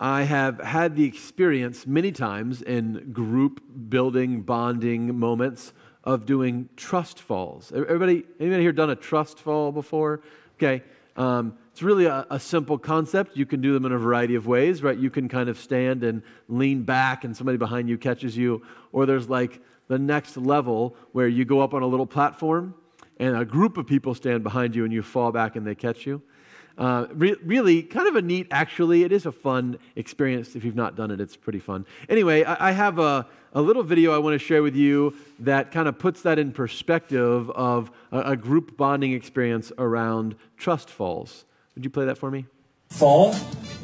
I have had the experience many times in group building, bonding moments of doing trust falls. Everybody, anybody here done a trust fall before? Okay. Um, it's really a, a, simple concept. You can do them in a variety of ways, right? You can kind of stand and lean back and somebody behind you catches you. Or there's like the next level where you go up on a little platform and a group of people stand behind you and you fall back and they catch you. Uh, re- really, kind of a neat, actually, it is a fun experience. If you've not done it, it's pretty fun. Anyway, I, I have a, a little video I want to share with you that kind of puts that in perspective of a, a group bonding experience around trust falls. Would you play that for me? Fall,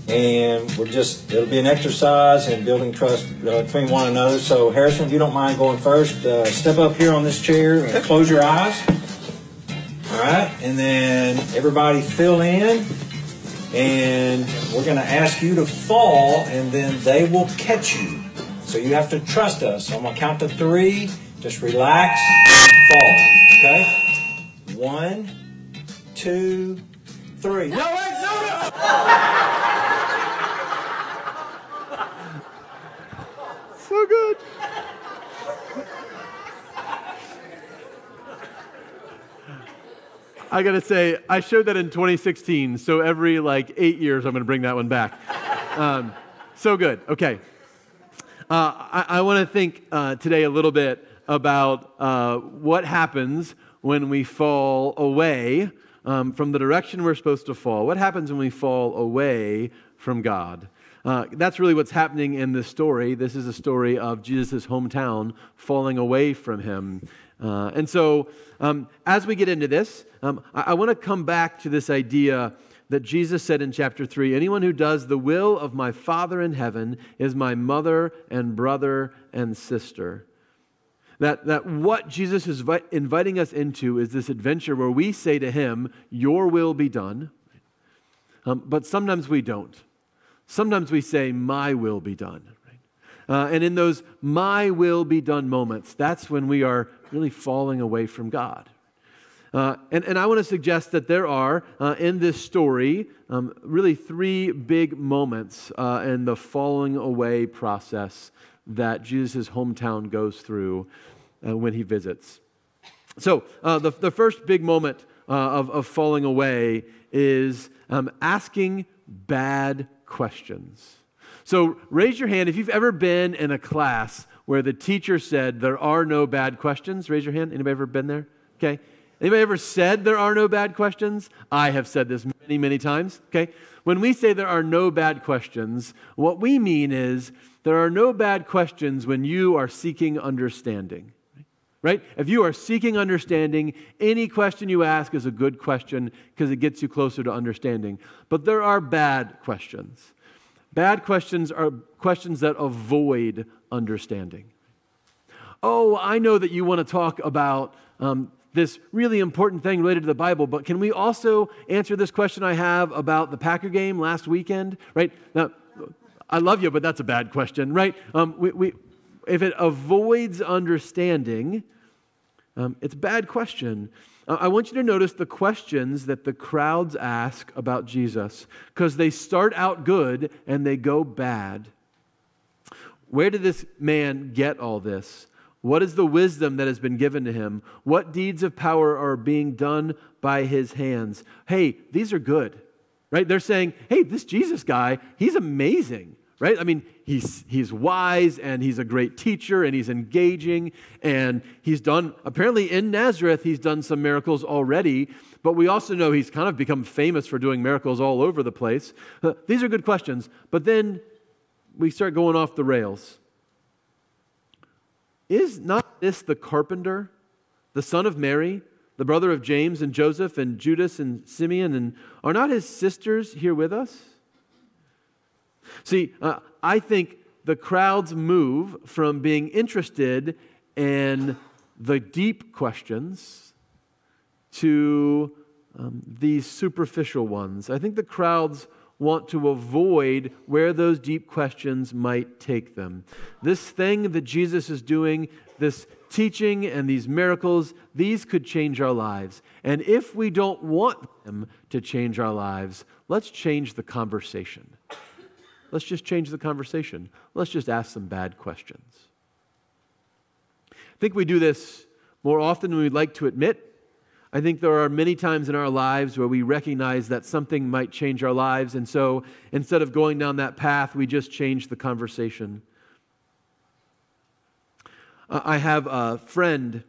and we're just, it'll be an exercise in building trust uh, between one another. So, Harrison, if you don't mind going first, uh, step up here on this chair and close your eyes. All right, and then everybody fill in, and we're going to ask you to fall, and then they will catch you. So you have to trust us. So I'm going to count to three. Just relax, fall. Okay? One, two, three. No, wait, no, no! so good. I gotta say, I showed that in 2016, so every like eight years, I'm gonna bring that one back. Um, so good. Okay. Uh, I, I want to think uh, today a little bit about uh, what happens when we fall away um, from the direction we're supposed to fall. What happens when we fall away from God? Uh, that's really what's happening in this story. This is a story of Jesus' hometown falling away from him. Uh, and so, um, as we get into this, um, I, I want to come back to this idea that Jesus said in chapter 3 Anyone who does the will of my Father in heaven is my mother and brother and sister. That, that what Jesus is vi- inviting us into is this adventure where we say to him, Your will be done. Um, but sometimes we don't. Sometimes we say, My will be done. Uh, and in those my will be done moments, that's when we are really falling away from God. Uh, and, and I want to suggest that there are uh, in this story um, really three big moments uh, in the falling away process that Jesus' hometown goes through uh, when he visits. So, uh, the, the first big moment uh, of, of falling away is um, asking bad questions. So raise your hand if you've ever been in a class where the teacher said there are no bad questions. Raise your hand. Anybody ever been there? Okay. Anybody ever said there are no bad questions? I have said this many, many times. Okay. When we say there are no bad questions, what we mean is there are no bad questions when you are seeking understanding. Right? If you are seeking understanding, any question you ask is a good question because it gets you closer to understanding. But there are bad questions. Bad questions are questions that avoid understanding. Oh, I know that you want to talk about um, this really important thing related to the Bible, but can we also answer this question I have about the Packer game last weekend? Right? Now, I love you, but that's a bad question, right? Um, we, we, if it avoids understanding, um, it's a bad question. Uh, I want you to notice the questions that the crowds ask about Jesus because they start out good and they go bad. Where did this man get all this? What is the wisdom that has been given to him? What deeds of power are being done by his hands? Hey, these are good, right? They're saying, hey, this Jesus guy, he's amazing right? I mean, he's, he's wise and he's a great teacher and he's engaging and he's done, apparently in Nazareth, he's done some miracles already, but we also know he's kind of become famous for doing miracles all over the place. Uh, these are good questions, but then we start going off the rails. Is not this the carpenter, the son of Mary, the brother of James and Joseph and Judas and Simeon, and are not his sisters here with us? See, uh, I think the crowds move from being interested in the deep questions to um, these superficial ones. I think the crowds want to avoid where those deep questions might take them. This thing that Jesus is doing, this teaching and these miracles, these could change our lives. And if we don't want them to change our lives, let's change the conversation. let's just change the conversation. Let's just ask some bad questions. I think we do this more often than we'd like to admit. I think there are many times in our lives where we recognize that something might change our lives, and so instead of going down that path, we just change the conversation. I have a friend.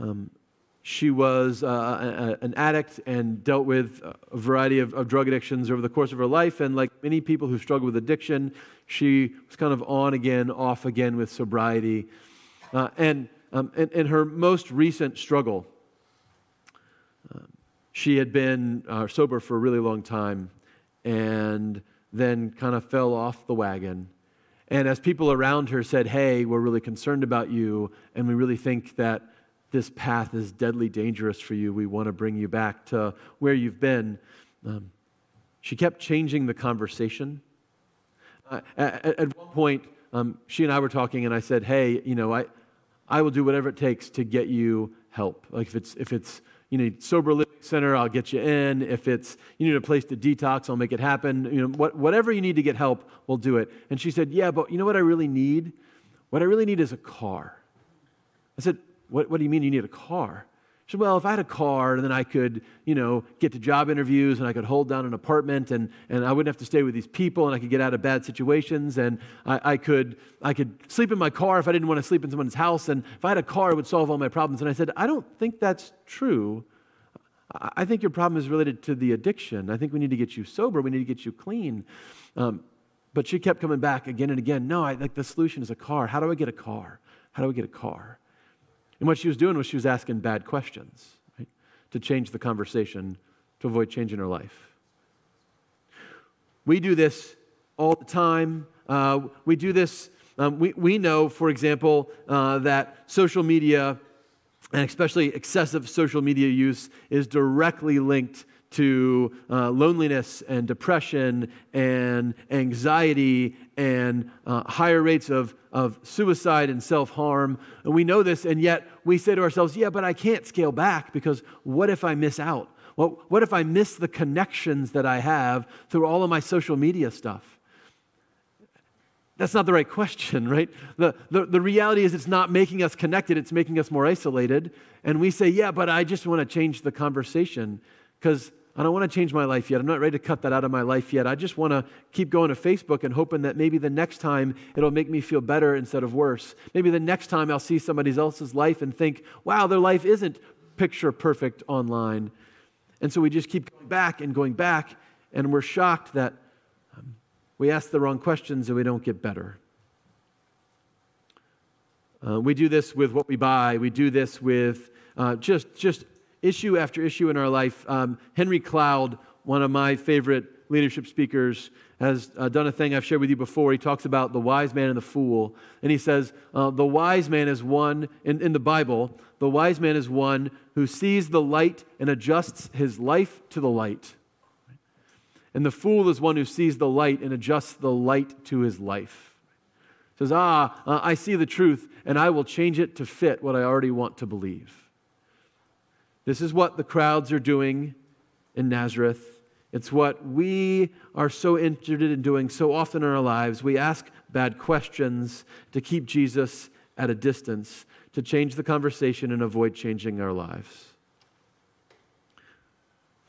Um, she was uh, a, an addict and dealt with a variety of, of, drug addictions over the course of her life. And like many people who struggle with addiction, she was kind of on again, off again with sobriety. Uh, and um, her most recent struggle, she had been uh, sober for a really long time and then kind of fell off the wagon. And as people around her said, Hey, we're really concerned about you, and we really think that this path is deadly dangerous for you, we want to bring you back to where you've been. Um, she kept changing the conversation. Uh, at, at, one point, um, she and I were talking, and I said, Hey, you know, I, I will do whatever it takes to get you help. Like if it's, if it's you need sober living center, I'll get you in. If it's you need a place to detox, I'll make it happen. You know, what, whatever you need to get help, we'll do it. And she said, Yeah, but you know what I really need? What I really need is a car. I said, What, what do you mean you need a car? Said, Well, if I had a car, then I could, you know, get to job interviews and I could hold down an apartment and, and I wouldn't have to stay with these people and I could get out of bad situations and I, I, could, I could sleep in my car if I didn't want to sleep in someone's house. And if I had a car, it would solve all my problems. And I said, I don't think that's true. I think your problem is related to the addiction. I think we need to get you sober. We need to get you clean. Um, but she kept coming back again and again. No, I, like the solution is a car. How do I get a car? How do I get a car? And what she was doing was she was asking bad questions right, to change the conversation, to avoid changing her life. We do this all the time. Uh, we do this. Um, we, we know, for example, uh, that social media and especially excessive social media use is directly linked to uh, loneliness and depression and anxiety and uh, higher rates of, of suicide and self harm. And we know this, and yet we say to ourselves, yeah, but I can't scale back because what if I miss out? Well, what if I miss the connections that I have through all of my social media stuff? That's not the right question, right? The, the, the reality is it's not making us connected, it's making us more isolated. And we say, yeah, but I just want to change the conversation because I don't want to change my life yet. I'm not ready to cut that out of my life yet. I just want to keep going to Facebook and hoping that maybe the next time it'll make me feel better instead of worse. Maybe the next time I'll see somebody else's life and think, wow, their life isn't picture perfect online. And so we just keep going back and going back, and we're shocked that we ask the wrong questions and we don't get better. Uh, we do this with what we buy. We do this with uh, just, just issue after issue in our life. Um, Henry Cloud, one of my favorite leadership speakers, has uh, done a thing I've shared with you before. He talks about the wise man and the fool. And he says, uh, The wise man is one, in, in the Bible, the wise man is one who sees the light and adjusts his life to the light. And the fool is one who sees the light and adjusts the light to his life. Says, Ah, uh, I see the truth, and I will change it to fit what I already want to believe. This is what the crowds are doing in Nazareth. It's what we are so interested in doing so often in our lives. We ask bad questions to keep Jesus at a distance, to change the conversation and avoid changing our lives.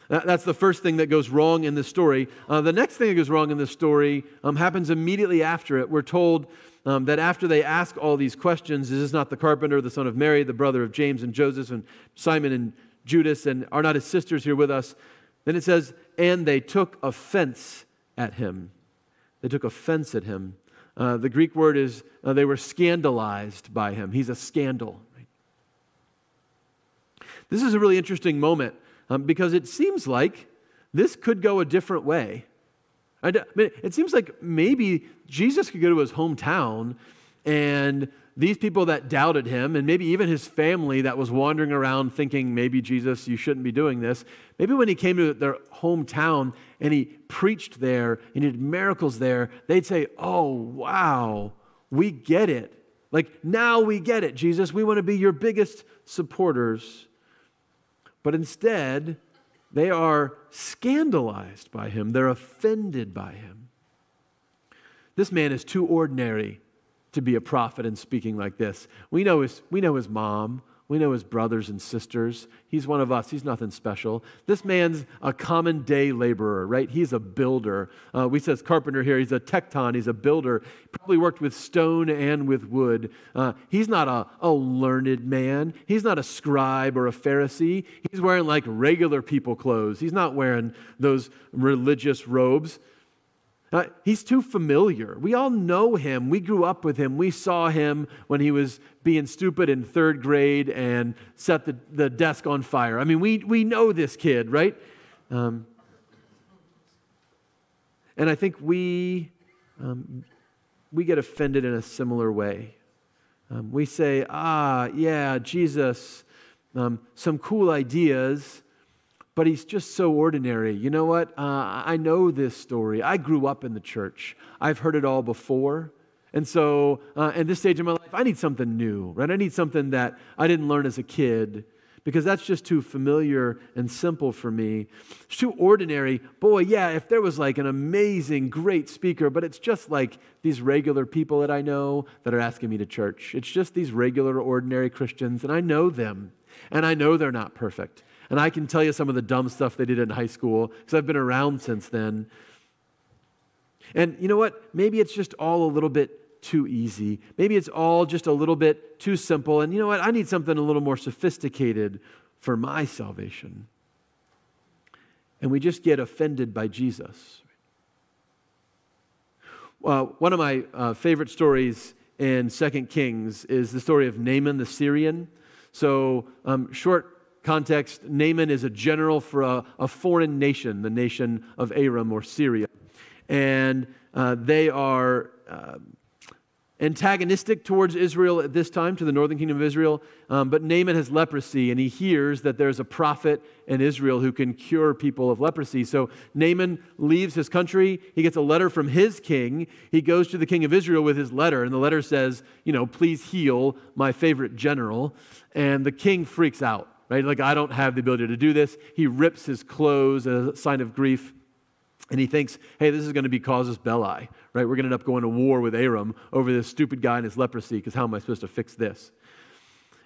That's the first thing that goes wrong in this story. Uh, the next thing that goes wrong in this story um, happens immediately after it. We're told um, that after they ask all these questions, this is this not the carpenter, the son of Mary, the brother of James and Joseph and Simon and Judas, and are not his sisters here with us? Then it says, and they took offense at him. They took offense at him. Uh, the Greek word is uh, they were scandalized by him. He's a scandal. This is a really interesting moment um, because it seems like this could go a different way. I mean, it seems like maybe Jesus could go to his hometown and these people that doubted him, and maybe even his family that was wandering around thinking, maybe Jesus, you shouldn't be doing this, maybe when he came to their hometown and he preached there and he did miracles there, they'd say, Oh, wow, we get it. Like, now we get it, Jesus. We want to be your biggest supporters. But instead, they are scandalized by him, they're offended by him. This man is too ordinary to be a prophet and speaking like this. We know his, we know his mom. We know his brothers and sisters. He's one of us. He's nothing special. This man's a common day laborer, right? He's a builder. Uh, we says carpenter here. He's a tecton. He's a builder. Probably worked with stone and with wood. Uh, he's not a, a learned man. He's not a scribe or a Pharisee. He's wearing like regular people clothes. He's not wearing those religious robes. Uh, he's too familiar. We all know him. We grew up with him. We saw him when he was being stupid in third grade and set the, the desk on fire. I mean, we, we know this kid, right? Um, and I think we, um, we get offended in a similar way. Um, we say, ah, yeah, Jesus, um, some cool ideas but he's just so ordinary. You know what? Uh, I know this story. I grew up in the church, I've heard it all before. And so, uh, at this stage of my life, I need something new, right? I need something that I didn't learn as a kid because that's just too familiar and simple for me. It's too ordinary. Boy, yeah, if there was like an amazing, great speaker, but it's just like these regular people that I know that are asking me to church. It's just these regular, ordinary Christians, and I know them, and I know they're not perfect. And I can tell you some of the dumb stuff they did in high school because I've been around since then. And you know what? Maybe it's just all a little bit too easy. Maybe it's all just a little bit too simple. And you know what? I need something a little more sophisticated for my salvation. And we just get offended by Jesus. Uh, one of my uh, favorite stories in Second Kings is the story of Naaman the Syrian. So, um, short context, Naaman is a general for a, a foreign nation, the nation of Aram or Syria. And uh, they are uh, antagonistic towards Israel at this time, to the northern kingdom of Israel. Um, but Naaman has leprosy, and he hears that there's a prophet in Israel who can cure people of leprosy. So Naaman leaves his country. He gets a letter from his king. He goes to the king of Israel with his letter, and the letter says, You know, please heal my favorite general. And the king freaks out right? Like, I don't have the ability to do this. He rips his clothes as a sign of grief. And he thinks, hey, this is going to be casus belli, right? We're going to end up going to war with Aram over this stupid guy and his leprosy, because how am I supposed to fix this?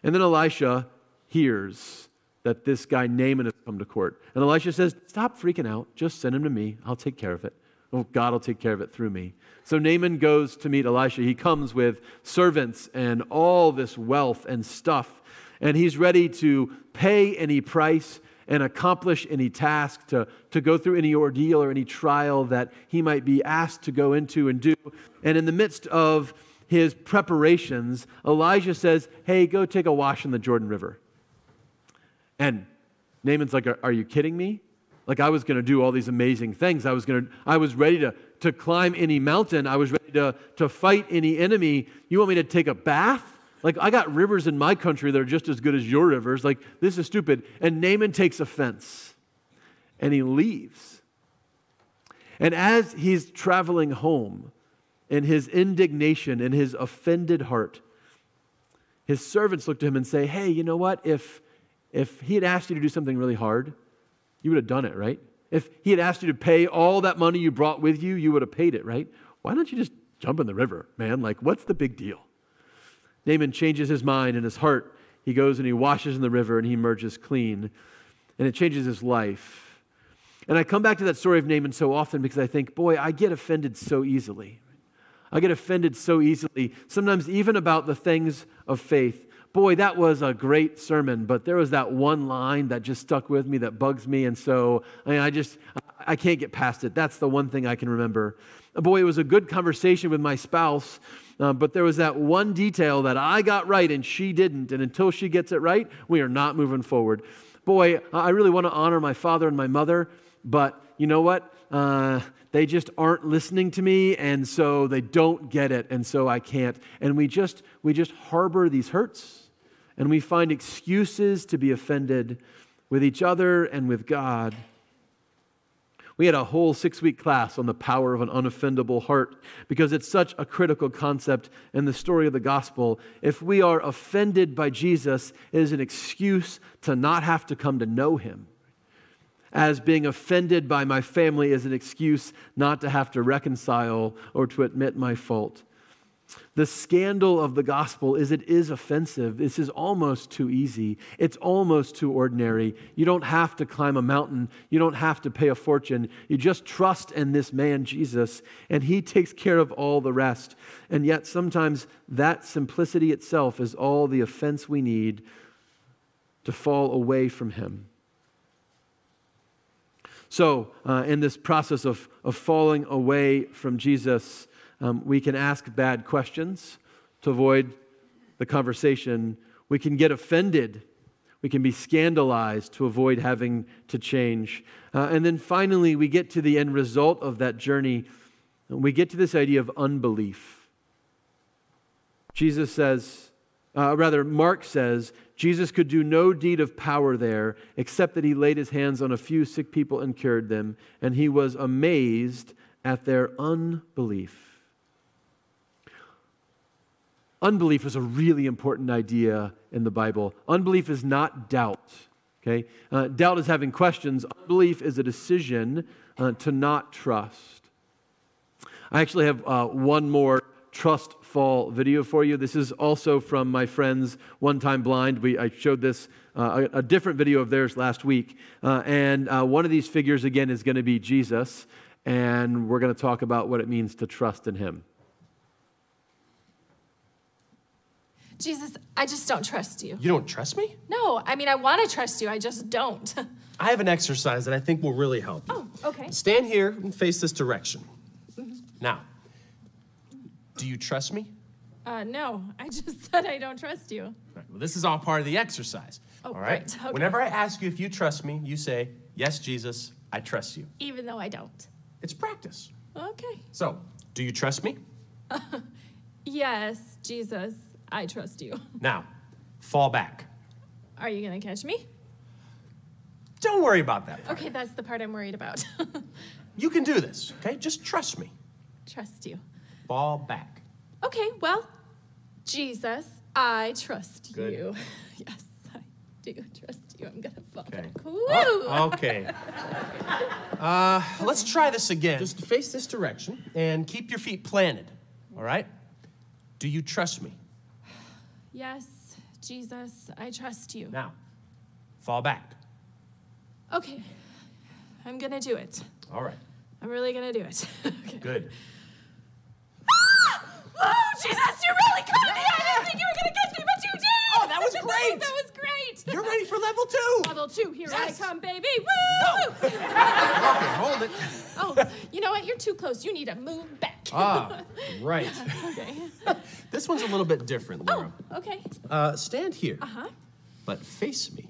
And then Elisha hears that this guy Naaman has come to court. And Elisha says, stop freaking out. Just send him to me. I'll take care of it. Oh, God will take care of it through me. So Naaman goes to meet Elisha. He comes with servants and all this wealth and stuff and he's ready to pay any price and accomplish any task, to, to go through any ordeal or any trial that he might be asked to go into and do. And in the midst of his preparations, Elijah says, Hey, go take a wash in the Jordan River. And Naaman's like, Are, are you kidding me? Like I was going to do all these amazing things. I was to, I was ready to, to climb any mountain. I was ready to, to fight any enemy. You want me to take a bath? Like, I got rivers in my country that are just as good as your rivers. Like, this is stupid. And Naaman takes offense and he leaves. And as he's traveling home, in his indignation, in his offended heart, his servants look to him and say, Hey, you know what? If, if he had asked you to do something really hard, you would have done it, right? If he had asked you to pay all that money you brought with you, you would have paid it, right? Why don't you just jump in the river, man? Like, what's the big deal? Naaman changes his mind and his heart. He goes and he washes in the river and he emerges clean. And it changes his life. And I come back to that story of Naaman so often because I think, boy, I get offended so easily. I get offended so easily, sometimes even about the things of faith. Boy, that was a great sermon, but there was that one line that just stuck with me that bugs me. And so I, mean, I just, I can't get past it. That's the one thing I can remember. Boy, it was a good conversation with my spouse uh, but there was that one detail that I got right and she didn't. And until she gets it right, we are not moving forward. Boy, I really want to honor my father and my mother, but you know what? Uh, they just aren't listening to me and so they don't get it and so i can't and we just we just harbor these hurts and we find excuses to be offended with each other and with god we had a whole six week class on the power of an unoffendable heart because it's such a critical concept in the story of the gospel. If we are offended by Jesus, it is an excuse to not have to come to know him. as being offended by my family is an excuse not to have to reconcile or to admit my fault. The scandal of the gospel is it is offensive. This is almost too easy. It's almost too ordinary. You don't have to climb a mountain. You don't have to pay a fortune. You just trust in this man, Jesus, and he takes care of all the rest. And yet, sometimes that simplicity itself is all the offense we need to fall away from him. So, uh, in this process of, of falling away from Jesus, um, we can ask bad questions to avoid the conversation. We can get offended. We can be scandalized to avoid having to change. Uh, and then finally, we get to the end result of that journey. We get to this idea of unbelief. Jesus says, uh, rather, Mark says, Jesus could do no deed of power there except that he laid his hands on a few sick people and cured them, and he was amazed at their unbelief. Unbelief is a really important idea in the Bible. Unbelief is not doubt. Okay? Uh, doubt is having questions. Unbelief is a decision uh, to not trust. I actually have uh, one more trust fall video for you. This is also from my friends One Time Blind. We, I showed this, uh, a, a, different video of theirs last week. Uh, and uh, one of these figures, again, is going to be Jesus. And we're going to talk about what it means to trust in him. Jesus, I just don't trust you. You don't trust me? No, I mean, I want to trust you, I just don't. I have an exercise that I think will really help you. Oh, okay. Stand here and face this direction. Now, do you trust me? Uh, no, I just said I don't trust you. Right, well, this is all part of the exercise. Oh, all right? right, okay. Whenever I ask you if you trust me, you say, Yes, Jesus, I trust you. Even though I don't. It's practice. Okay. So, do you trust me? Yes, Jesus, I trust you. Now, fall back. Are you going to catch me? Don't worry about that. part. Okay, that's the part I'm worried about. You can do this, okay? Just trust me. trust you. Fall back. Okay, well, Jesus, I trust Good. you. Yes, I do trust you. I'm going to fall Okay. back. Woo! Oh, okay. Uh, let's try this again. Just face this direction and keep your feet planted. All right? Do you trust me? Yes, Jesus, I trust you. Now, fall back. Okay, I'm going to do it. All right. I'm really going to do it. okay. Good. Oh, Jesus, you really caught me! I didn't think you were gonna catch me, but you did! Oh, that was great! that was great! You're ready for level two. Level two, here Yes. I come, baby! Woo! Okay, hold it. oh, you know what? You're too close. You need to move back. Ah, right. okay. This one's a little bit different, Laura. Oh, Okay. Uh, stand here, Uh huh. but face me.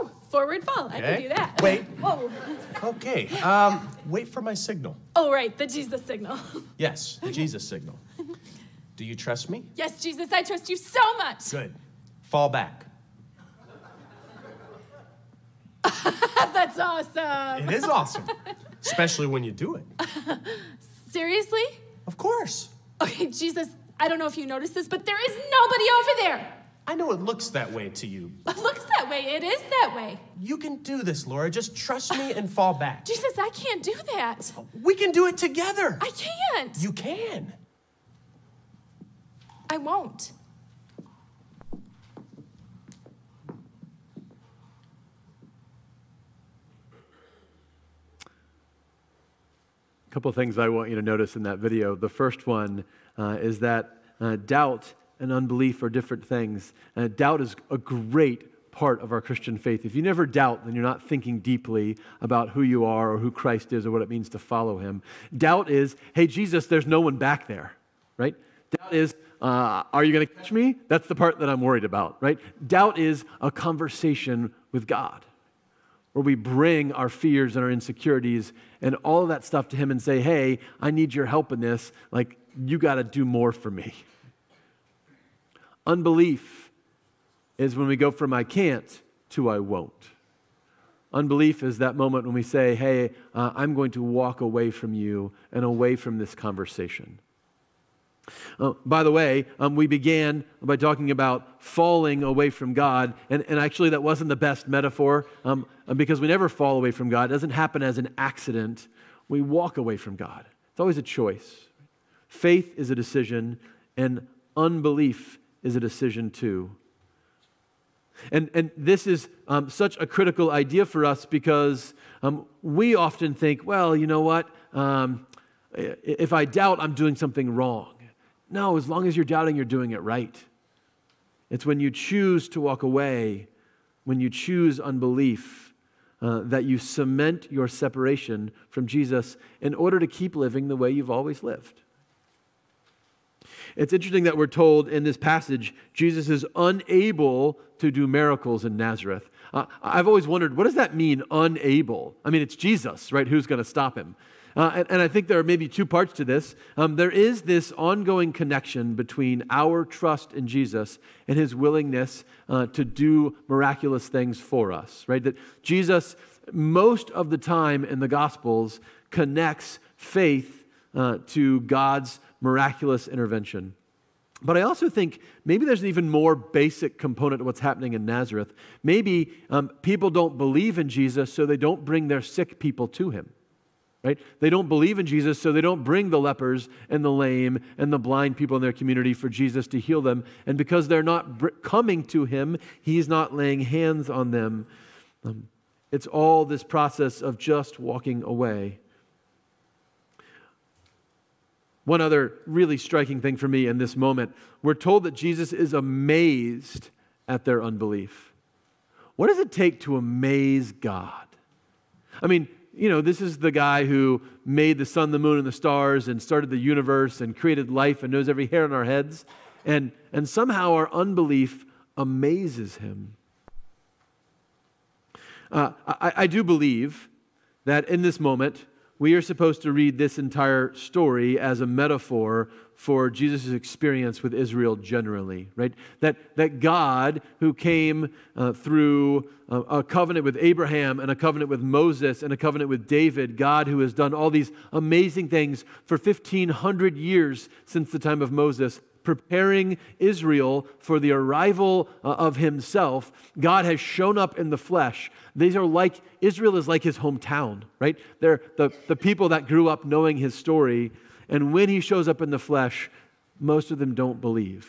Woo! Forward fall. I can do that. Wait. Whoa. Okay. Um, wait for my signal. Oh, right, the Jesus signal. Yes, the Jesus signal. Do you trust me? yes, Jesus, I trust you so much. Good. Fall back. That's awesome. It is awesome, especially when you do it. Seriously? Of course. Okay, Jesus, I don't know if you noticed this, but there is nobody over there. I know it looks that way to you. It looks that way. It is that way. You can do this, Laura. Just trust me and fall back. Jesus, I can't do that. We can do it together. I can't. You can. I won't. A couple of things I want you to notice in that video. The first one uh, is that uh, doubt and unbelief are different things. Uh, doubt is a great part of our Christian faith. If you never doubt, then you're not thinking deeply about who you are or who Christ is or what it means to follow him. Doubt is, hey, Jesus, there's no one back there, right? Doubt is, uh, are you going to catch me? That's the part that I'm worried about, right? Doubt is a conversation with God where we bring our fears and our insecurities and all of that stuff to Him and say, hey, I need your help in this. Like, you got to do more for me. Unbelief is when we go from I can't to I won't. Unbelief is that moment when we say, hey, uh, I'm going to walk away from you and away from this conversation. Uh, by the way, um, we began by talking about falling away from God, and, and actually, that wasn't the best metaphor um, because we never fall away from God. It doesn't happen as an accident. We walk away from God. It's always a choice. Faith is a decision, and unbelief is a decision too. And, and this is um, such a critical idea for us because um, we often think, well, you know what? Um, if I doubt, I'm doing something wrong. No, as long as you're doubting, you're doing it right. It's when you choose to walk away, when you choose unbelief, uh, that you cement your separation from Jesus in order to keep living the way you've always lived. It's interesting that we're told in this passage Jesus is unable to do miracles in Nazareth. Uh, I've always wondered, what does that mean, unable? I mean, it's Jesus, right? Who's going to stop him? Uh, and, and, I think there are maybe two parts to this. Um, there is this ongoing connection between our trust in Jesus and his willingness uh, to do miraculous things for us, right? That Jesus, most of the time in the Gospels, connects faith uh, to God's miraculous intervention. But I also think maybe there's an even more basic component to what's happening in Nazareth. Maybe um, people don't believe in Jesus, so they don't bring their sick people to him. Right? They don't believe in Jesus, so they don't bring the lepers and the lame and the blind people in their community for Jesus to heal them. And because they're not br- coming to him, he's not laying hands on them. Um, it's all this process of just walking away. One other really striking thing for me in this moment we're told that Jesus is amazed at their unbelief. What does it take to amaze God? I mean, you know, this is the guy who made the sun, the moon, and the stars and started the universe and created life and knows every hair on our heads. And, and somehow our unbelief amazes him. Uh, I, I do believe that in this moment, we are supposed to read this entire story as a metaphor for Jesus' experience with Israel generally, right? That, that God, who came uh, through a, a covenant with Abraham and a covenant with Moses and a covenant with David, God who has done all these amazing things for 1,500 years since the time of Moses, preparing Israel for the arrival uh, of himself, God has shown up in the flesh. These are like, Israel is like his hometown, right? They're the, the people that grew up knowing his story. And when he shows up in the flesh, most of them don't believe.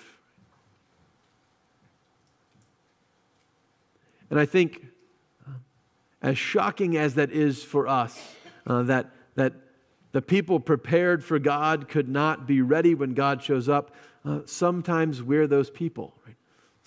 And I think, uh, as shocking as that is for us, uh, that, that the people prepared for God could not be ready when God shows up, uh, sometimes we're those people. Right?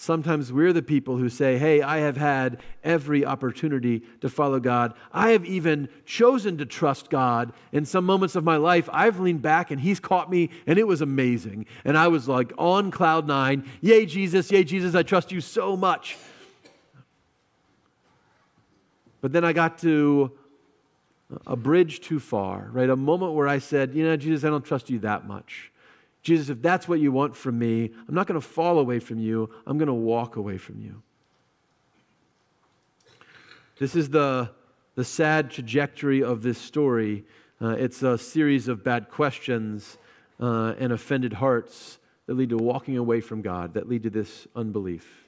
Sometimes we're the people who say, Hey, I have had every opportunity to follow God. I have even chosen to trust God. In some moments of my life, I've leaned back and He's caught me, and it was amazing. And I was like on cloud nine Yay, Jesus, yay, Jesus, I trust you so much. But then I got to a bridge too far, right? A moment where I said, You know, Jesus, I don't trust you that much. Jesus, if that's what you want from me, I'm not going to fall away from you. I'm going to walk away from you. This is the, the sad trajectory of this story. Uh, it's a series of bad questions uh, and offended hearts that lead to walking away from God, that lead to this unbelief.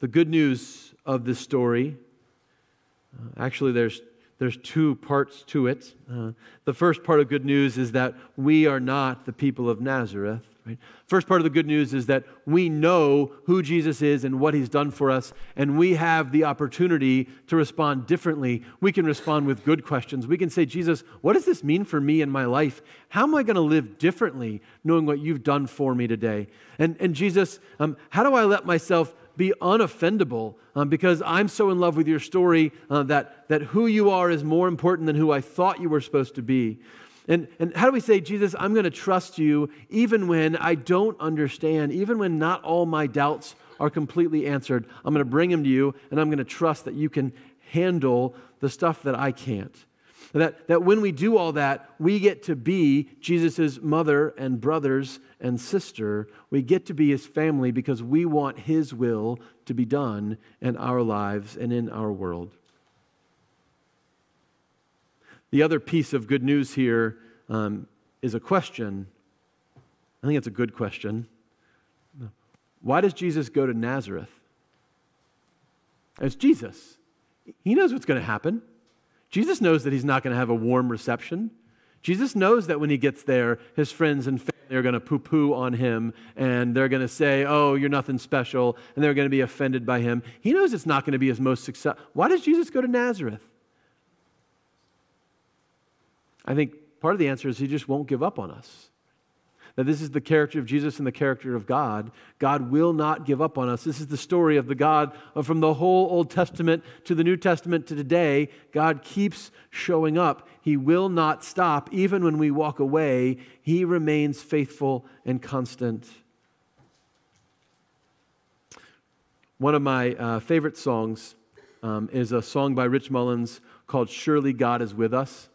The good news of this story, uh, actually, there's there's two parts to it. Uh, the first part of good news is that we are not the people of Nazareth. Right? First part of the good news is that we know who Jesus is and what he's done for us, and we have the opportunity to respond differently. We can respond with good questions. We can say, Jesus, what does this mean for me in my life? How am I going to live differently knowing what you've done for me today? And, and Jesus, um, how do I let myself be unoffendable um, because I'm so in love with your story uh, that, that who you are is more important than who I thought you were supposed to be. And, and how do we say, Jesus, I'm going to trust you even when I don't understand, even when not all my doubts are completely answered? I'm going to bring them to you, and I'm going to trust that you can handle the stuff that I can't. That, that when we do all that, we get to be Jesus' mother and brothers and sister. We get to be his family because we want his will to be done in our lives and in our world. The other piece of good news here um, is a question. I think it's a good question. Why does Jesus go to Nazareth? It's Jesus. He knows what's going to happen. Jesus knows that he's not going to have a warm reception. Jesus knows that when he gets there, his friends and family are going to poo poo on him and they're going to say, Oh, you're nothing special, and they're going to be offended by him. He knows it's not going to be his most successful. Why does Jesus go to Nazareth? I think part of the answer is he just won't give up on us that this is the character of Jesus and the character of God. God will not give up on us. This is the story of the God from the whole Old Testament to the New Testament to today. God keeps showing up. He will not stop. Even when we walk away, He remains faithful and constant. One of my uh, favorite songs um, is a song by Rich Mullins called Surely God is With Us.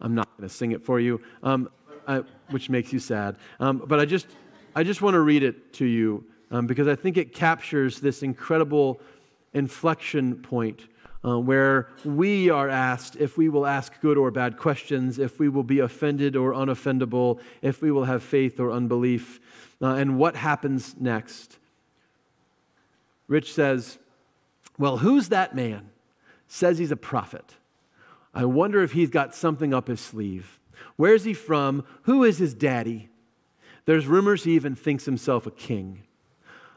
I'm not going to sing it for you. Um, I, which makes you sad. Um, but I just, I just want to read it to you um, because I think it captures this incredible inflection point uh, where we are asked if we will ask good or bad questions, if we will be offended or unoffendable, if we will have faith or unbelief, uh, and what happens next. Rich says, Well, who's that man? Says he's a prophet. I wonder if he's got something up his sleeve. Where's he from? Who is his daddy? There's rumors he even thinks himself a king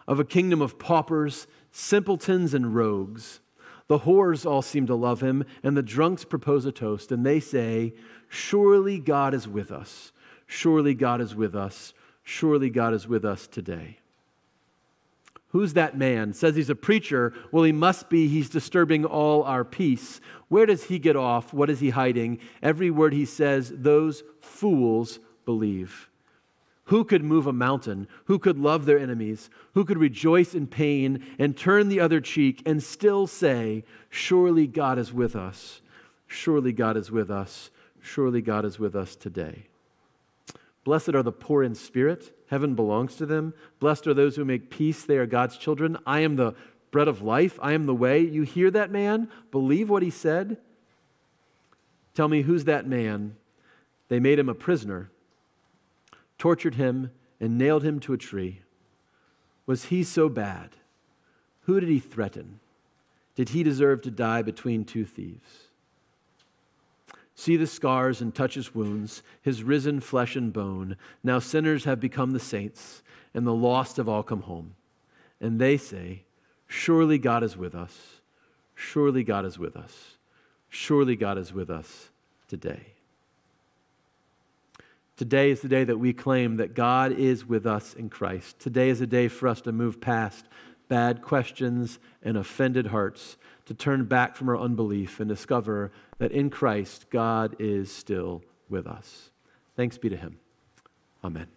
of a kingdom of paupers, simpletons, and rogues. The whores all seem to love him, and the drunks propose a toast, and they say, Surely God is with us. Surely God is with us. Surely God is with us today. Who's that man? Says he's a preacher. Well, he must be. He's disturbing all our peace. Where does he get off? What is he hiding? Every word he says, those fools believe. Who could move a mountain? Who could love their enemies? Who could rejoice in pain and turn the other cheek and still say, Surely God is with us? Surely God is with us. Surely God is with us today. Blessed are the poor in spirit, heaven belongs to them. Blessed are those who make peace, they are God's children. I am the bread of life, I am the way. You hear that man? Believe what he said? Tell me, who's that man? They made him a prisoner, tortured him, and nailed him to a tree. Was he so bad? Who did he threaten? Did he deserve to die between two thieves? See the scars and touch his wounds, his risen flesh and bone. Now sinners have become the saints, and the lost have all come home. And they say, Surely God is with us. Surely God is with us. Surely God is with us today. Today is the day that we claim that God is with us in Christ. Today is a day for us to move past bad questions and offended hearts to turn back from our unbelief and discover that in Christ, God is still with us. Thanks be to Him. Amen.